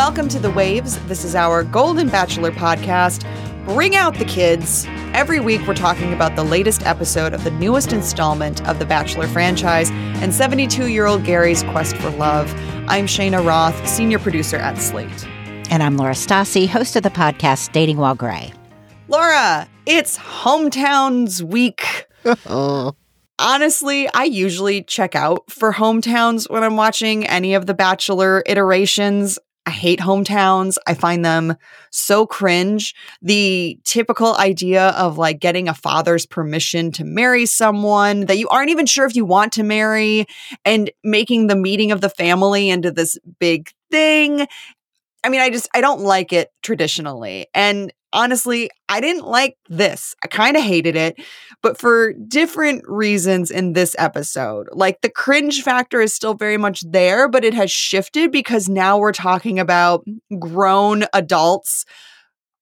Welcome to The Waves. This is our Golden Bachelor podcast. Bring out the kids. Every week, we're talking about the latest episode of the newest installment of the Bachelor franchise and 72 year old Gary's quest for love. I'm Cheyna Roth, senior producer at Slate. And I'm Laura Stassi, host of the podcast Dating While Gray. Laura, it's hometowns week. Uh-huh. Honestly, I usually check out for hometowns when I'm watching any of the Bachelor iterations. I hate hometowns. I find them so cringe. The typical idea of like getting a father's permission to marry someone that you aren't even sure if you want to marry and making the meeting of the family into this big thing. I mean, I just, I don't like it traditionally. And honestly, I didn't like this. I kind of hated it, but for different reasons in this episode. Like the cringe factor is still very much there, but it has shifted because now we're talking about grown adults.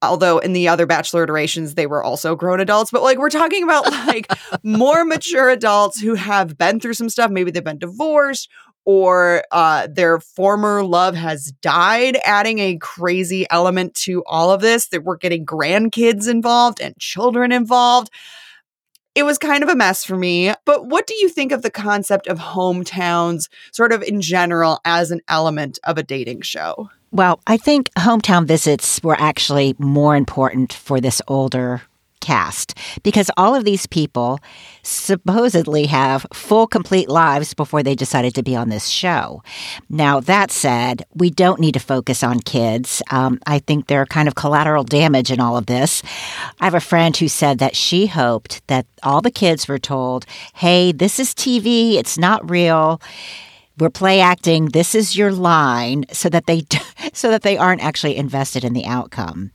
Although in the other Bachelor iterations, they were also grown adults, but like we're talking about like more mature adults who have been through some stuff. Maybe they've been divorced or uh, their former love has died, adding a crazy element to all of this that we're getting grandkids involved and children involved. It was kind of a mess for me. But what do you think of the concept of hometowns, sort of in general, as an element of a dating show? Well, I think hometown visits were actually more important for this older cast because all of these people supposedly have full, complete lives before they decided to be on this show. Now, that said, we don't need to focus on kids. Um, I think they're kind of collateral damage in all of this. I have a friend who said that she hoped that all the kids were told, hey, this is TV, it's not real we're play acting this is your line so that they so that they aren't actually invested in the outcome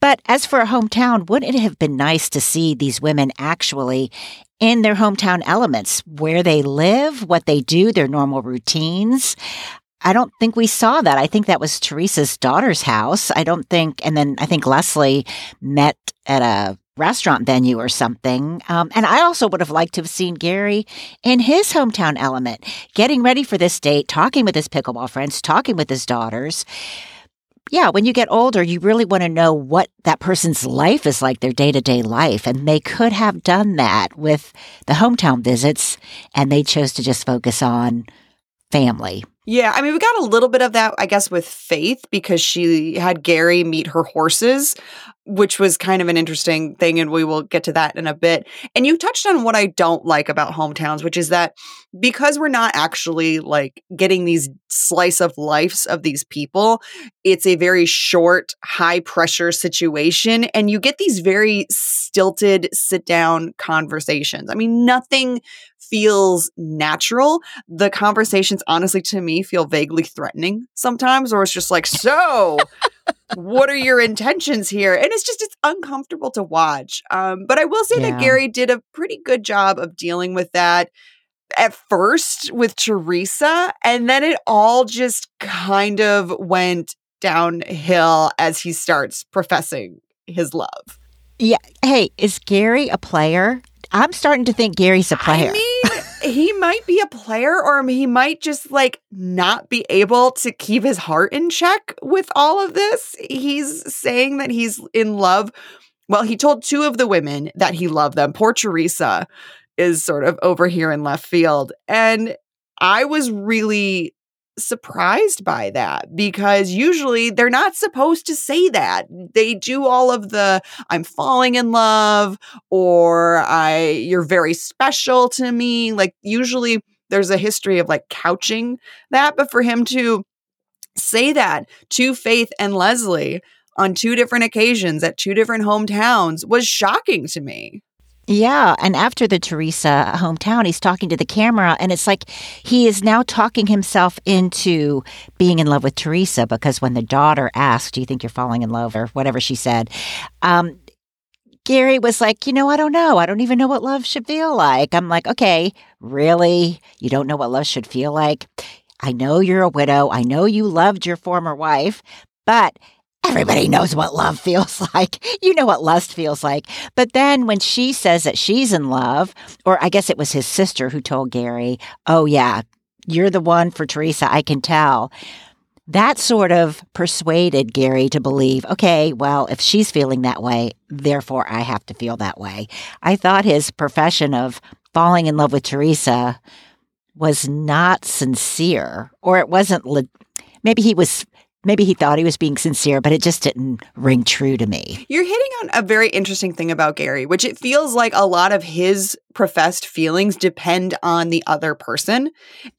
but as for a hometown, wouldn't it have been nice to see these women actually in their hometown elements, where they live, what they do, their normal routines? I don't think we saw that. I think that was Theresa's daughter's house. I don't think, and then I think Leslie met at a restaurant venue or something. Um, and I also would have liked to have seen Gary in his hometown element, getting ready for this date, talking with his pickleball friends, talking with his daughters yeah, when you get older, you really want to know what that person's life is like, their day to day life. And they could have done that with the hometown visits, and they chose to just focus on family. Yeah, I mean, we got a little bit of that, I guess, with Faith because she had Gary meet her horses, which was kind of an interesting thing. And we will get to that in a bit. And you touched on what I don't like about hometowns, which is that because we're not actually like getting these slice of lives of these people, it's a very short, high pressure situation. And you get these very stilted sit down conversations. I mean, nothing feels natural. The conversations, honestly, to me, feel vaguely threatening sometimes, or it's just like, so. What are your intentions here? And it's just it's uncomfortable to watch. Um, but I will say yeah. that Gary did a pretty good job of dealing with that at first with Theresa, and then it all just kind of went downhill as he starts professing his love. Yeah. Hey, is Gary a player? I'm starting to think Gary's a player. I mean, he might be a player or he might just like not be able to keep his heart in check with all of this. He's saying that he's in love. Well, he told two of the women that he loved them. Poor Theresa is sort of over here in left field. And I was really surprised by that because usually they're not supposed to say that. They do all of the I'm falling in love or I you're very special to me. Like usually there's a history of like couching that, but for him to say that to Faith and Leslie on two different occasions at two different hometowns was shocking to me. Yeah. And after the Theresa hometown, he's talking to the camera, and it's like he is now talking himself into being in love with Theresa because when the daughter asked, Do you think you're falling in love, or whatever she said, um, Gary was like, You know, I don't know. I don't even know what love should feel like. I'm like, Okay, really? You don't know what love should feel like? I know you're a widow. I know you loved your former wife, but Everybody knows what love feels like. You know what lust feels like. But then when she says that she's in love, or I guess it was his sister who told Gary, oh, yeah, you're the one for Theresa, I can tell. that sort of persuaded Gary to believe, okay, well, if she's feeling that way, therefore I have to feel that way. I thought his profession of falling in love with Theresa was not sincere, or it wasn't. Le- maybe he was maybe he thought he was being sincere, but it just didn't ring true to me. You're hitting on a very interesting thing about Gary, which it feels like a lot of his professed feelings depend on the other person.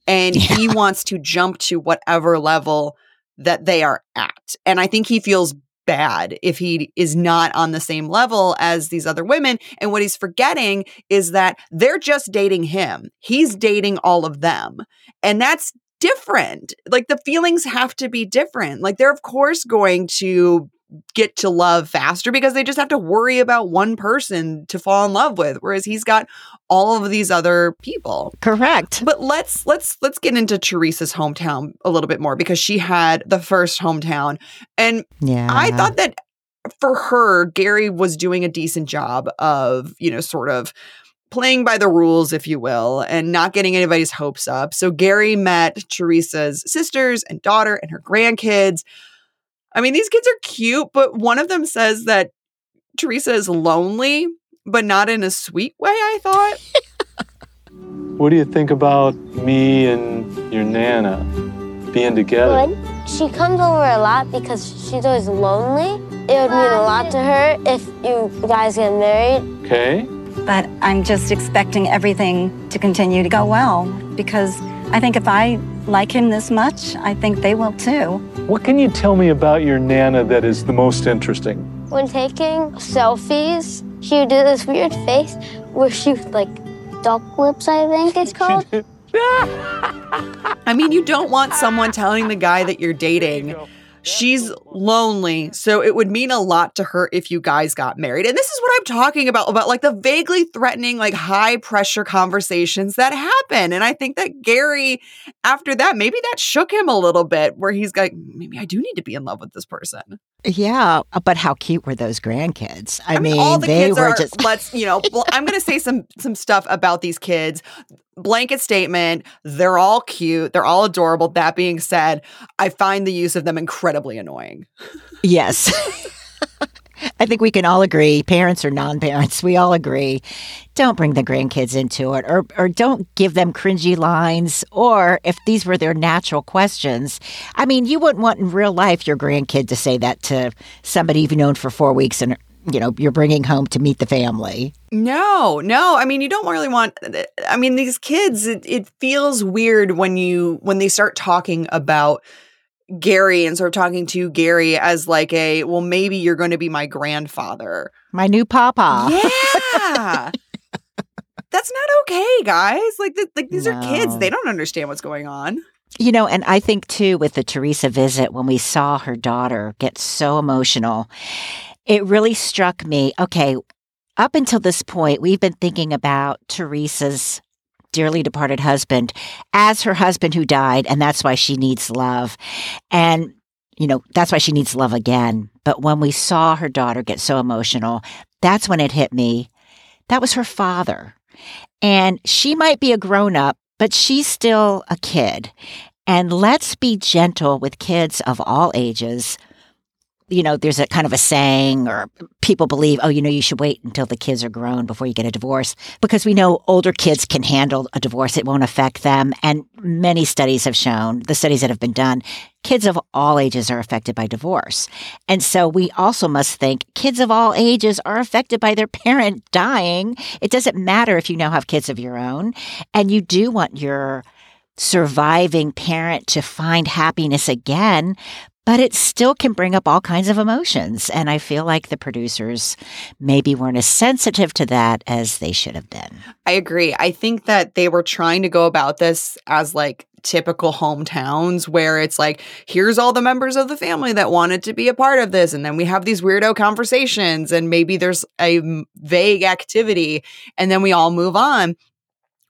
And yeah. he wants to jump to whatever level that they are at. And I think he feels bad if he is not on the same level as these other women. And what he's forgetting is that they're just dating him. He's dating all of them. And that's different. Like the feelings have to be different. Like they're, of course, going to get to love faster because they just have to worry about one person to fall in love with whereas he's got all of these other people correct but let's let's let's get into theresa's hometown a little bit more because she had the first hometown and yeah i thought that for her gary was doing a decent job of you know sort of playing by the rules, if you will, and not getting anybody's hopes up. So Gary met Theresa's sisters and daughter and her grandkids. I mean, these kids are cute, but one of them says that Theresa is lonely, but not in a sweet way, I thought. what do you think about me and your Nana being together? Good. She comes over a lot because she's always lonely. It would mean a lot to her if you guys get married. Okay. But I'm just expecting everything to continue to go well because I think if I like him this much, I think they will too. What can you tell me about your Nana that is the most interesting? When taking selfies, she would do this weird face where she would like duck lips, I think it's called. I mean, you don't want someone telling the guy that you're dating She's lonely, so it would mean a lot to her if you guys got married. And this is what I'm talking about about like the vaguely threatening, like high pressure conversations that happen. And I think that Gary, after that, maybe that shook him a little bit, where he's like, maybe I do need to be in love with this person. Yeah, uh, but how cute were those grandkids? I, I mean, mean, all the they kids were are, just. let's you know. Well, I'm going to say some some stuff about these kids blanket statement they're all cute they're all adorable that being said i find the use of them incredibly annoying yes I think we can all agree, parents or non parents, we all agree. Don't bring the grandkids into it or, or don't give them cringy lines. Or if these were their natural questions, I mean, you wouldn't want in real life your grandkid to say that to somebody you've known for four weeks and you know you're bringing home to meet the family. No no. I mean you don't really want i mean these kids it, it feels weird when you when they start talking about gary and sort of talking to gary as like a well maybe you're going to be my grandfather. My new papa. Yeah. That's not okay guys. Like th- like these no. are kids. They don't understand what's going on. You know, and I think too with the Theresa visit, when we saw her daughter get so emotional, it really struck me. Okay, up until this point, we've been thinking about Theresa's dearly departed husband as her husband who died, and that's why she needs love. And, you know, that's why she needs love again. But when we saw her daughter get so emotional, that's when it hit me. That was her father. And she might be a grown up, but she's still a kid. And let's be gentle with kids of all ages you know, there's a kind of a saying or people believe, oh, you know, you should wait until the kids are grown before you get a divorce because we know older kids can handle a divorce. It won't affect them. And many studies have shown, the studies that have been done, kids of all ages are affected by divorce. And so we also must think kids of all ages are affected by their parent dying. It doesn't matter if you now have kids of your own and you do want your surviving parent to find happiness again, but it still can bring up all kinds of emotions. And I feel like the producers maybe weren't as sensitive to that as they should have been. I agree. I think that they were trying to go about this as like typical hometowns where it's like, here's all the members of the family that wanted to be a part of this. And then we have these weirdo conversations, and maybe there's a vague activity, and then we all move on.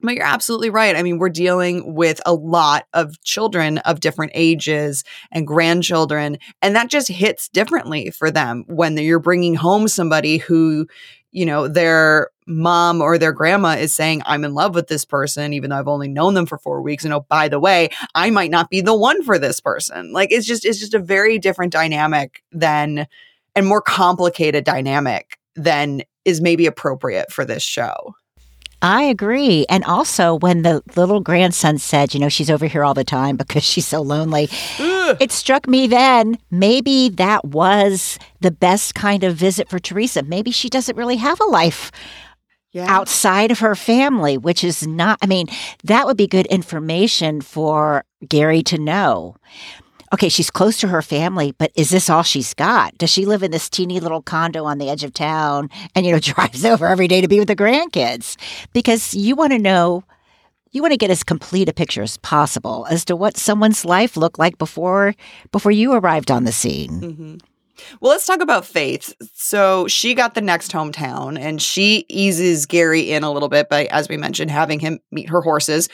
But you're absolutely right. I mean, we're dealing with a lot of children of different ages and grandchildren, and that just hits differently for them when you're bringing home somebody who, you know, their mom or their grandma is saying, I'm in love with this person, even though I've only known them for four weeks. And oh, by the way, I might not be the one for this person. Like it's just, it's just a very different dynamic than, and more complicated dynamic than is maybe appropriate for this show. I agree. And also, when the little grandson said, you know, she's over here all the time because she's so lonely, Ugh. it struck me then maybe that was the best kind of visit for Theresa. Maybe she doesn't really have a life Yeah. outside of her family, which is not, I mean, that would be good information for Gary to know. Okay, she's close to her family, but is this all she's got? Does she live in this teeny little condo on the edge of town and, you know, drives over every day to be with the grandkids? Because you want to know, you want to get as complete a picture as possible as to what someone's life looked like before before you arrived on the scene. hmm Well, let's talk about Faith. So she got the next hometown and she eases Gary in a little bit by, as we mentioned, having him meet her horses.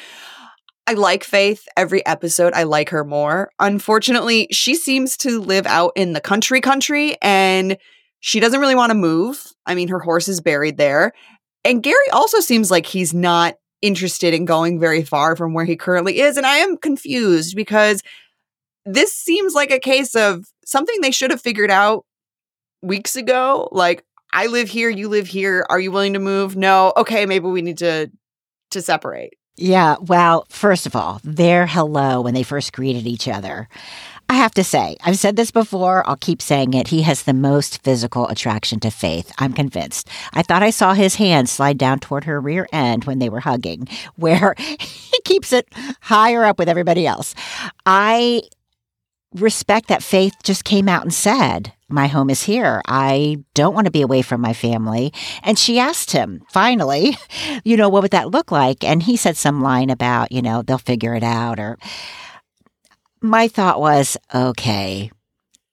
I like Faith every episode. I like her more. Unfortunately, she seems to live out in the country country and she doesn't really want to move. I mean, her horse is buried there. And Gary also seems like he's not interested in going very far from where he currently is. And I am confused because this seems like a case of something they should have figured out weeks ago. Like, I live here, you live here. Are you willing to move? No. Okay, maybe we need to to separate. Yeah, well, first of all, their hello when they first greeted each other. I have to say, I've said this before, I'll keep saying it. He has the most physical attraction to Faith. I'm convinced. I thought I saw his hand slide down toward her rear end when they were hugging, where he keeps it higher up with everybody else. I respect that Faith just came out and said, My home is here. I don't want to be away from my family. And she asked him, finally, you know, what would that look like? And he said some line about, you know, they'll figure it out. Or my thought was, okay,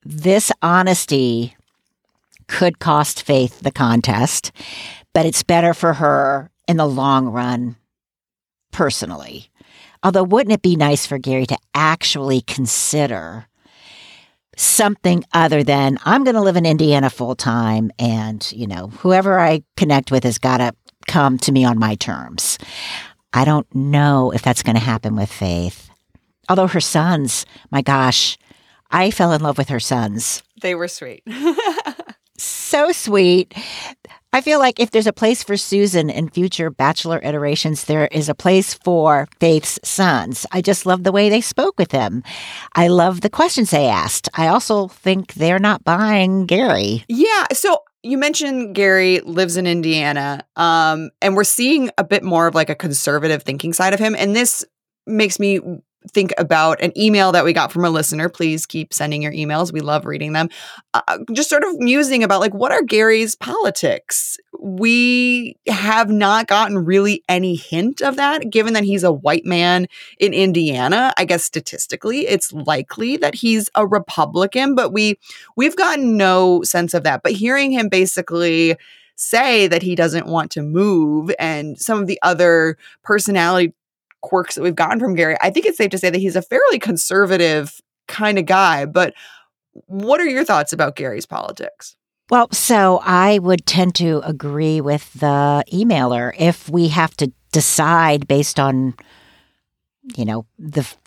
this honesty could cost Faith the contest, but it's better for her in the long run, personally. Although, wouldn't it be nice for Gary to actually consider something other than I'm going to live in Indiana full time and, you know, whoever I connect with has got to come to me on my terms. I don't know if that's going to happen with Faith. Although her sons, my gosh, I fell in love with her sons. They were sweet. So sweet. I feel like if there's a place for Susan in future Bachelor iterations, there is a place for Faith's sons. I just love the way they spoke with him. I love the questions they asked. I also think they're not buying Gary. yeah. So you mentioned Gary lives in Indiana, um, and we're seeing a bit more of like a conservative thinking side of him. And this makes me think about an email that we got from a listener. Please keep sending your emails. We love reading them. Uh, just sort of musing about like what are Gary's politics? We have not gotten really any hint of that given that he's a white man in Indiana. I guess statistically it's likely that he's a Republican, but we we've gotten no sense of that. But hearing him basically say that he doesn't want to move and some of the other personality quirks that we've gotten from Gary, I think it's safe to say that he's a fairly conservative kind of guy. But what are your thoughts about Gary's politics? Well, so I would tend to agree with the emailer. If we have to decide based on, you know, the f-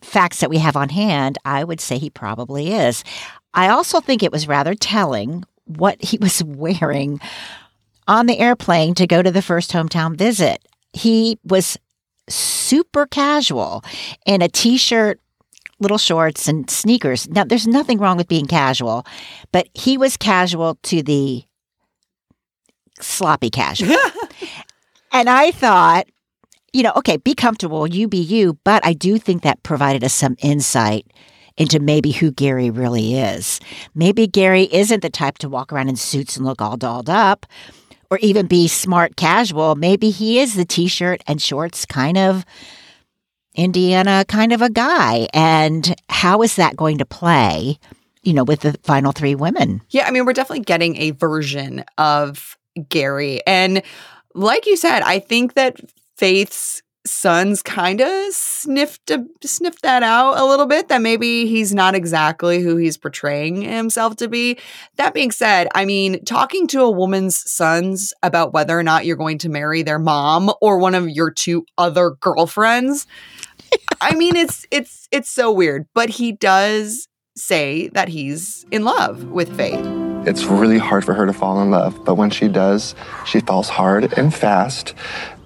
facts that we have on hand, I would say he probably is. I also think it was rather telling what he was wearing on the airplane to go to the first hometown visit. He was super casual in a t shirt, little shorts, and sneakers. Now, there's nothing wrong with being casual, but he was casual to the sloppy casual. and I thought, you know, okay, be comfortable, you be you, but I do think that provided us some insight into maybe who Gary really is. Maybe Gary isn't the type to walk around in suits and look all dolled up or even be smart casual. Maybe he is the t shirt and shorts kind of Indiana kind of a guy. And how is that going to play, you know, with the final three women? Yeah, I mean, we're definitely getting a version of Gary. And like you said, I think that Faith's sons kind of sniffed a, sniffed that out a little bit that maybe he's not exactly who he's portraying himself to be. That being said, I mean, talking to a woman's sons about whether or not you're going to marry their mom or one of your two other girlfriends, I mean, it's it's it's so weird, but he does say that he's in love with Faith. It's really hard for her to fall in love, but when she does, she falls hard and fast,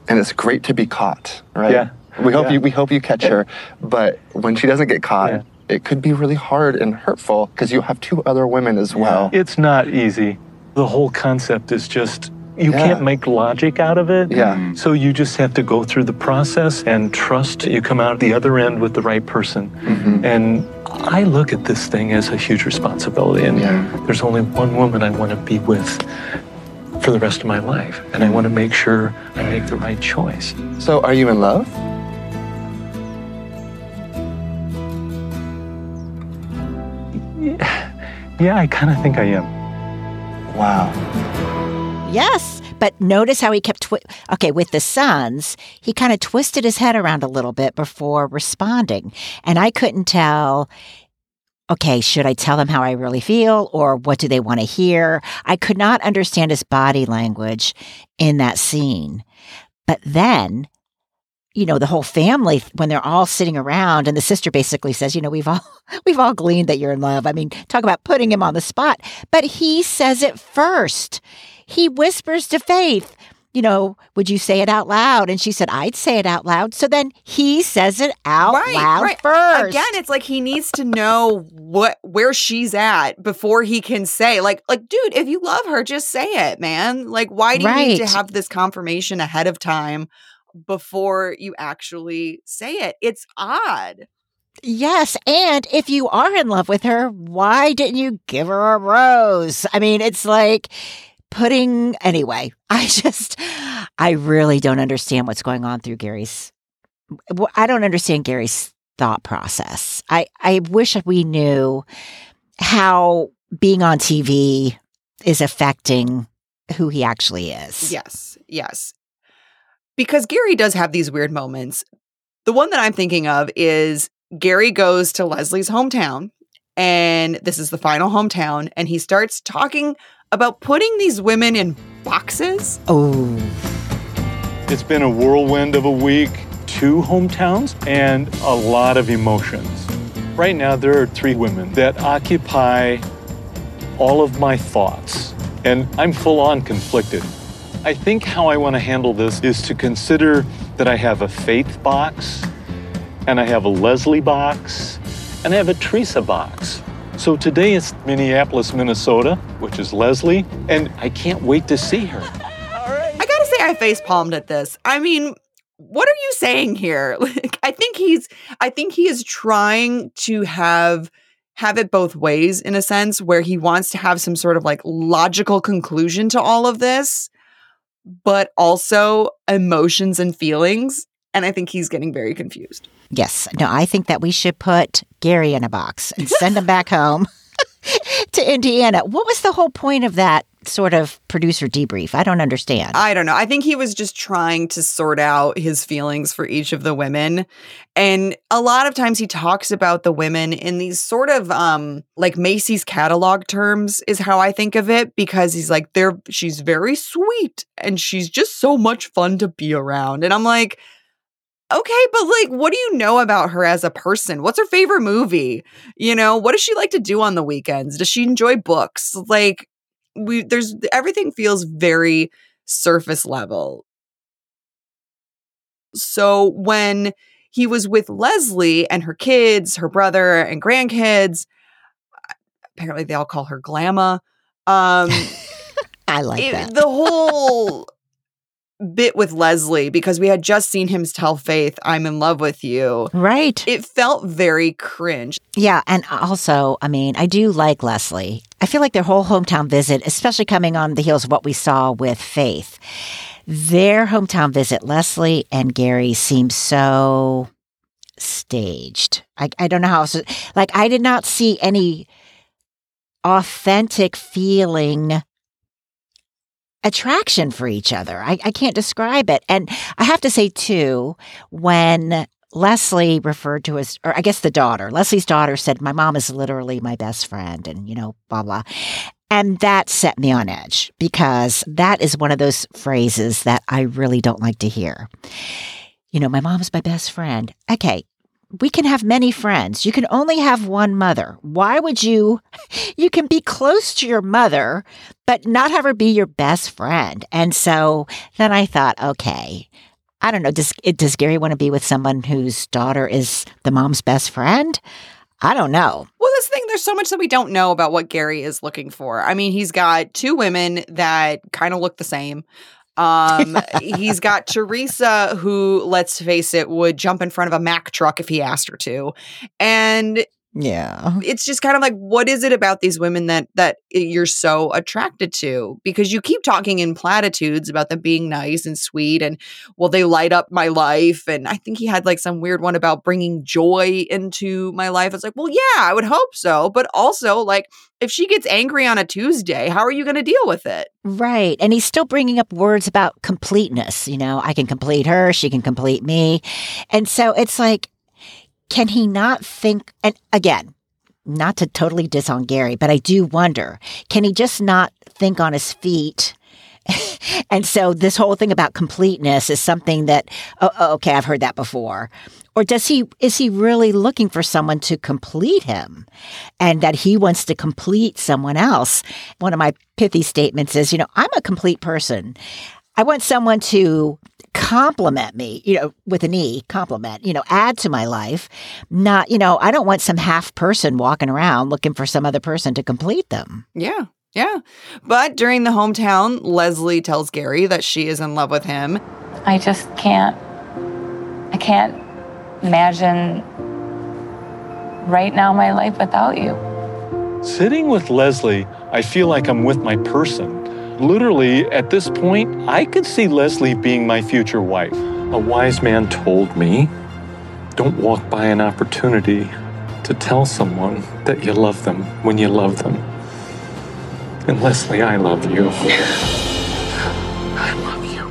and it's great to be caught, right? Yeah. We hope Yeah. you we hope you catch her, but when she doesn't get caught, Yeah. it could be really hard and hurtful because you have two other women as well. It's not easy. The whole concept is just you Yeah. can't make logic out of it. Yeah. So you just have to go through the process and trust you come out the other end with the right person. Mm-hmm. And I look at this thing as a huge responsibility. And Yeah. there's only one woman I want to be with for the rest of my life. And I want to make sure I make the right choice. So, are you in love? Yeah, I kind of think I am. Wow. Yes, but notice how he kept twi- okay with the sons. He kind of twisted his head around a little bit before responding, and I couldn't tell. Okay, should I tell them how I really feel, or what do they want to hear? I could not understand his body language in that scene. But then, you know, the whole family when they're all sitting around, and the sister basically says, "You know, we've all we've all gleaned that you're in love." I mean, talk about putting him on the spot. But he says it first he whispers to Faith, you know, would you say it out loud? And she said, I'd say it out loud. So then he says it out loud first. Again, it's like he needs to know what where she's at before he can say like like dude, if you love her, just say it, man. Like why do you need to have this confirmation ahead of time before you actually say it? It's odd. Yes. And if you are in love with her, why didn't you give her a rose? I mean, it's like putting, anyway, I just, I really don't understand what's going on through Gary's, I don't understand Gary's thought process. I, I wish we knew how being on TV is affecting who he actually is. Yes, yes. Because Gary does have these weird moments. The one that I'm thinking of is Gary goes to Leslie's hometown, and this is the final hometown, and he starts talking about putting these women in boxes. Oh, It's been a whirlwind of a week, two hometowns, and a lot of emotions. Right now, there are three women that occupy all of my thoughts, and I'm full on conflicted. I think how I want to handle this is to consider that I have a faith box, and I have a Leslie box, and I have a Theresa box. So today it's Minneapolis, Minnesota, which is Leslie, and I can't wait to see her. I gotta say, I face palmed at this. I mean, what are you saying here? Like, I think he's, I think he is trying to have have it both ways in a sense where he wants to have some sort of like logical conclusion to all of this, but also emotions and feelings. And I think he's getting very confused. Yes. No, I think that we should put Gary in a box and send him back home to Indiana. What was the whole point of that sort of producer debrief? I don't understand. I don't know. I think he was just trying to sort out his feelings for each of the women. And a lot of times he talks about the women in these sort of um like Macy's catalog terms is how I think of it because he's like they're she's very sweet and she's just so much fun to be around. And I'm like Okay, but like what do you know about her as a person? What's her favorite movie? You know, what does she like to do on the weekends? Does she enjoy books? Like we there's everything feels very surface level. So when he was with Leslie and her kids, her brother and grandkids, apparently they all call her Glamma. Um, I like it- that. the whole bit with Leslie because we had just seen him tell Faith, "I'm in love with you." Right. It felt very cringe. Yeah, and also, I mean, I do like Leslie. I feel like their whole hometown visit, especially coming on the heels of what we saw with Faith, their hometown visit, Leslie and Gary seem so staged. I, I don't know how else. Like, I did not see any authentic feeling attraction for each other. I, I can't describe it. And I have to say, too, when Leslie referred to his, or I guess the daughter, Leslie's daughter said, My mom is literally my best friend, and, you know, blah, blah. And that set me on edge because that is one of those phrases that I really don't like to hear. You know, my mom's my best friend. Okay, we can have many friends. You can only have one mother. Why would you? You can be close to your mother, but not have her be your best friend. And so then I thought, okay, I don't know. Does does Gary want to be with someone whose daughter is the mom's best friend? I don't know. Well, this thing, there's so much that we don't know about what Gary is looking for. I mean, he's got two women that kind of look the same. Um, he's got Theresa, who, let's face it, would jump in front of a Mack truck if he asked her to. And Yeah. it's just kind of like what is it about these women that that you're so attracted to because you keep talking in platitudes about them being nice and sweet and well they light up my life and i think he had like some weird one about bringing joy into my life it's like well yeah i would hope so but also like if she gets angry on a tuesday how are you going to deal with it Right. And he's still bringing up words about completeness. You know, I can complete her, she can complete me. And so it's like, can he not think? And again, not to totally diss on Gary, but I do wonder can he just not think on his feet? and so this whole thing about completeness is something that, oh, oh, okay, I've heard that before. Or does he, is he really looking for someone to complete him and that he wants to complete someone else? One of my pithy statements is, you know, I'm a complete person. I want someone to compliment me, you know, with an E, compliment, you know, add to my life. Not, you know, I don't want some half person walking around looking for some other person to complete them. yeah yeah but during the hometown leslie tells gary that she is in love with him I just can't. I can't imagine right now my life without you. Sitting with Leslie, I feel like I'm with my person. Literally, at this point, I could see Leslie being my future wife. A wise man told me don't walk by an opportunity to tell someone that you love them when you love them. And Leslie, I love you. I love you.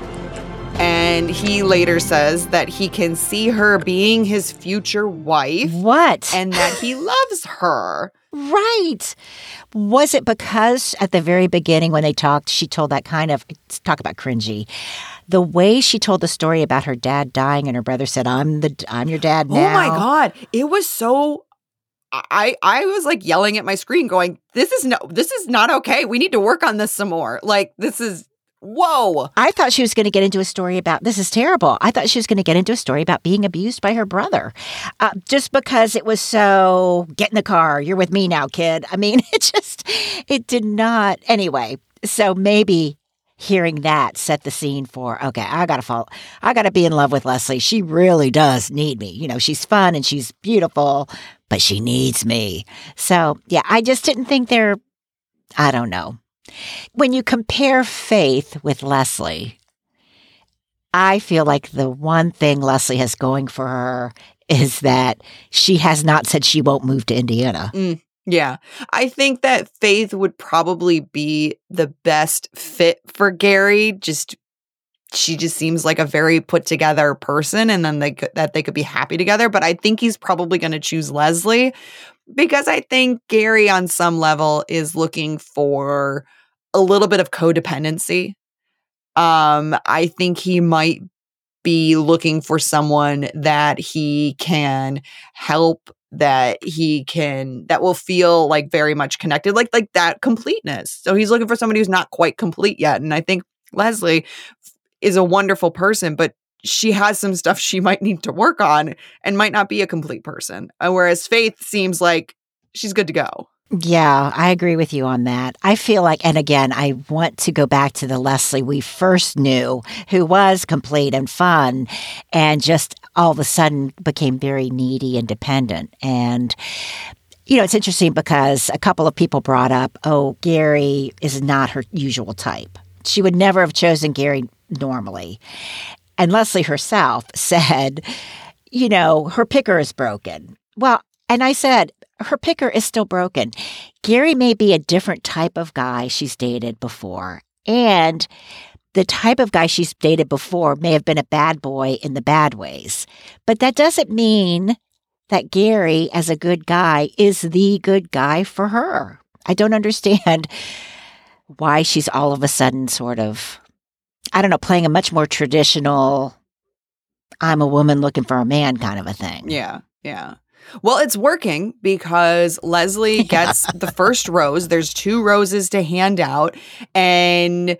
and he later says that he can see her being his future wife What? and that he loves her right. Was it because at the very beginning when they talked, she told that kind of talk about cringy. The way she told the story about her dad dying and her brother said, I'm the I'm your dad now. Oh my god, it was so I I was like yelling at my screen going, this is no this is not okay. We need to work on this some more. Like this is whoa. I thought she was going to get into a story about this is terrible. I thought she was going to get into a story about being abused by her brother, uh, just because it was so get in the car. You're with me now, kid. I mean, it just it did not. Anyway, so maybe hearing that set the scene for okay. I gotta fall. I gotta be in love with Leslie. She really does need me. You know, she's fun and she's beautiful, but she needs me. So yeah, I just didn't think they're. I don't know. When you compare Faith with Leslie, I feel like the one thing Leslie has going for her is that she has not said she won't move to Indiana. Mm, yeah. I think that Faith would probably be the best fit for Gary. Just she just seems like a very put together person and then they could that they could be happy together, but I think he's probably going to choose Leslie because I think Gary on some level is looking for a little bit of codependency. Um I think he might be looking for someone that he can help that he can that will feel like very much connected like like that completeness so he's looking for somebody who's not quite complete yet and i think leslie is a wonderful person but she has some stuff she might need to work on and might not be a complete person Uh, whereas faith seems like she's good to go Yeah, I agree with you on that. I feel like, and again, I want to go back to the Leslie we first knew, who was complete and fun, and just all of a sudden became very needy and dependent. And, you know, it's interesting because a couple of people brought up, oh, Gary is not her usual type. She would never have chosen Gary normally. And Leslie herself said, you know, her picker is broken. Well, and I said, her picker is still broken. Gary may be a different type of guy she's dated before. And the type of guy she's dated before may have been a bad boy in the bad ways. But that doesn't mean that Gary, as a good guy, is the good guy for her. I don't understand why she's all of a sudden sort of, I don't know, playing a much more traditional, I'm a woman looking for a man kind of a thing. Yeah, yeah. Well, it's working because Leslie gets the first rose. There's two roses to hand out, and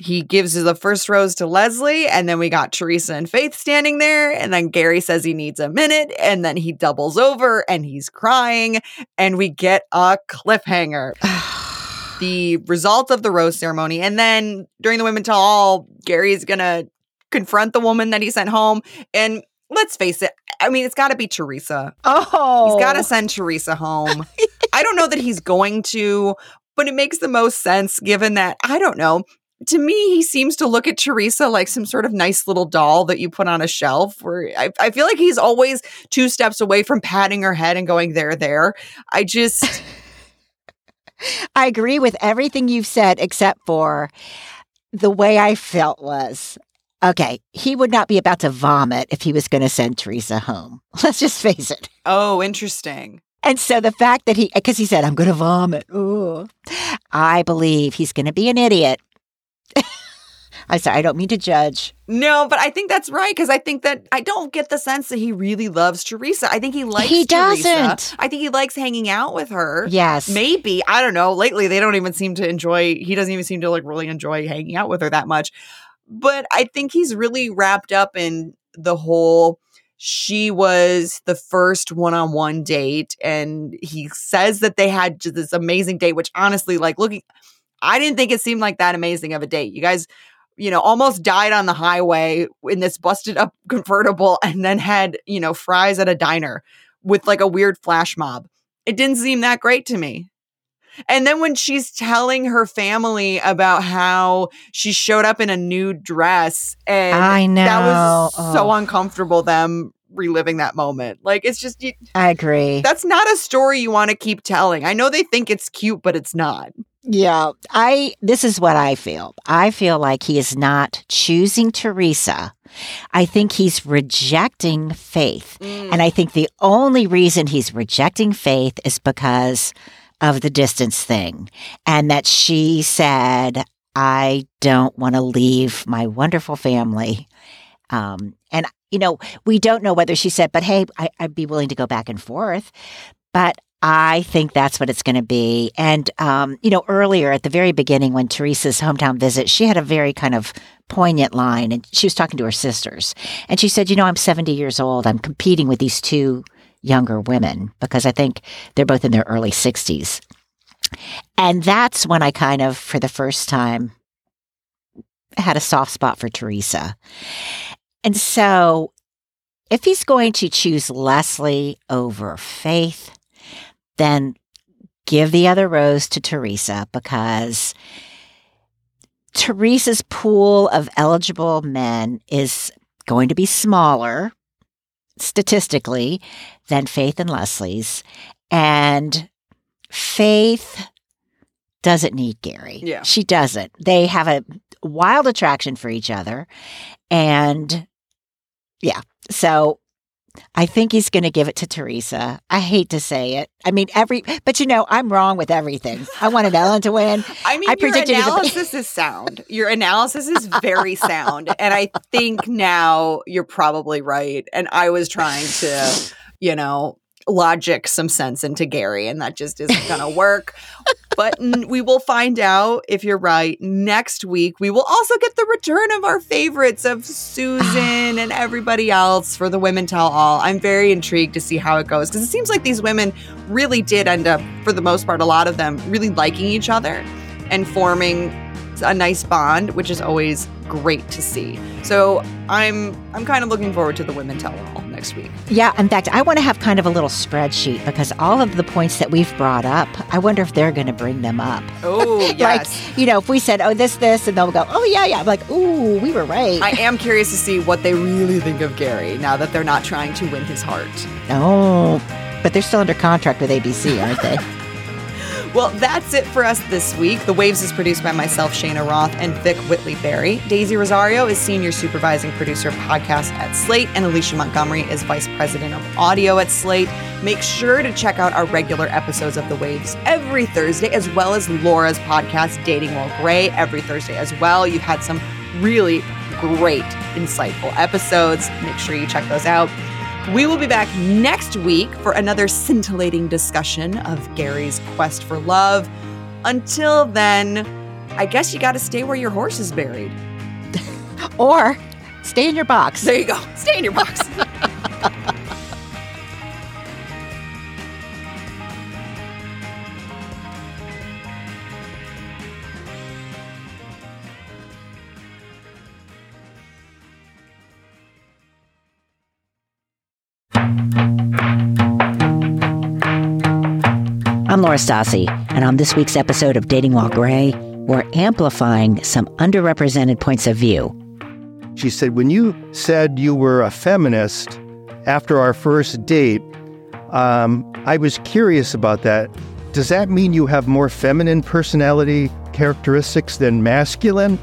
he gives the first rose to Leslie, and then we got Theresa and Faith standing there, and then Gary says he needs a minute, and then he doubles over and he's crying, and we get a cliffhanger. the result of the rose ceremony, and then during the women tell all, Gary's gonna confront the woman that he sent home, and let's face it, I mean, it's got to be Theresa. Oh. He's got to send Theresa home. I don't know that he's going to, but it makes the most sense given that, I don't know. To me, he seems to look at Theresa like some sort of nice little doll that you put on a shelf. Where I, I feel like he's always two steps away from patting her head and going, there, there. I just. I agree with everything you've said, except for the way I felt was okay, he would not be about to vomit if he was going to send Theresa home. Let's just face it. Oh, interesting. And so the fact that he, because he said, I'm going to vomit. Ooh. I believe he's going to be an idiot. I'm sorry, I don't mean to judge. No, but I think that's right because I think that I don't get the sense that he really loves Theresa. I think he likes He doesn't. I think he likes hanging out with her. Yes. Maybe. I don't know. Lately they don't even seem to enjoy he doesn't even seem to like really enjoy hanging out with her that much. But I think he's really wrapped up in the whole she was the first one-on-one date and he says that they had this amazing date which honestly like looking I didn't think it seemed like that amazing of a date. You guys you know, almost died on the highway in this busted up convertible and then had, you know, fries at a diner with like a weird flash mob. It didn't seem that great to me. And then when she's telling her family about how she showed up in a new dress and I know that was know. so Oh. uncomfortable them reliving that moment. Like it's just you, I agree. that's not a story you want to keep telling. I know they think it's cute but it's not. Yeah, I this is what I feel. I feel like he is not choosing Theresa. I think he's rejecting faith. And mm. I think the only reason he's rejecting faith is because of the distance thing and that she said, I don't want to leave my wonderful family. Um, and, you know, we don't know whether she said, but hey, I, I'd be willing to go back and forth. But I think that's what it's going to be. And, um, you know, earlier at the very beginning when Theresa's hometown visit, she had a very kind of poignant line and she was talking to her sisters. And she said, You know, I'm 70 years old. I'm competing with these two younger women because I think they're both in their early 60s. And that's when I kind of, for the first time, had a soft spot for Theresa. And so if he's going to choose Leslie over Faith, then give the other rose to Theresa because Theresa's pool of eligible men is going to be smaller statistically than Faith and Leslie's. And Faith doesn't need Gary. Yeah. She doesn't. They have a wild attraction for each other. And yeah, so I think he's going to give it to Theresa. I hate to say it. I mean, every, but you know, I'm wrong with everything. I wanted Ellen to win. I mean, I your analysis is sound. Your analysis is very sound. And I think now you're probably right. And I was trying to, you know, logic some sense into Gary, and that just isn't going to work. But n- we will find out if you're right next week. We will also get the return of our favorites of Susan and everybody else for the Women Tell All. I'm very intrigued to see how it goes because it seems like these women really did end up, for the most part, a lot of them really liking each other and forming a nice bond, which is always great to see. So I'm I'm kind of looking forward to the Women Tell All next week. Yeah, in fact, I want to have kind of a little spreadsheet because all of the points that we've brought up, I wonder if they're going to bring them up. Oh yes. Like, you know, if we said, oh, this, this, and they'll go, oh, yeah, yeah. I'm like, ooh, we were right. I am curious to see what they really think of Gary now that they're not trying to win his heart. oh, but they're still under contract with ABC, aren't they? Well, that's it for us this week. The Waves is produced by myself, Cheyna Roth, and Vic Whitley Berry. Daisy Rosario is senior supervising producer of podcast at Slate, and Alicia Montgomery is vice president of audio at Slate. Make sure to check out our regular episodes of The Waves every Thursday, as well as Laura's podcast, Dating While Gray, every Thursday as well. You've had some really great, insightful episodes. Make sure you check those out. We will be back next week for another scintillating discussion of Gary's quest for love. Until then, I guess you got to stay where your horse is buried. Or stay in your box. There you go. Stay in your box. I'm Laura Stassi, and on this week's episode of Dating While Gray, we're amplifying some underrepresented points of view. She said, When you said you were a feminist after our first date, um, I was curious about that. Does that mean you have more feminine personality characteristics than masculine?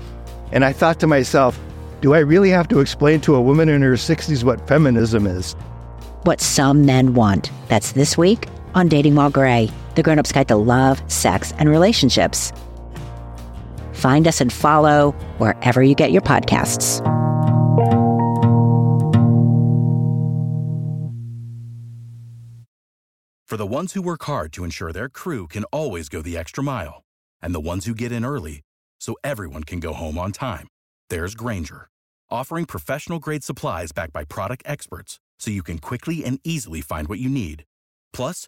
And I thought to myself, do I really have to explain to a woman in her 60s what feminism is? What some men want. That's this week on Dating While Gray, the grown ups guide to love, sex, and relationships. Find us and follow wherever you get your podcasts. For the ones who work hard to ensure their crew can always go the extra mile, and the ones who get in early so everyone can go home on time, there's Grainger, offering professional grade supplies backed by product experts so you can quickly and easily find what you need. Plus,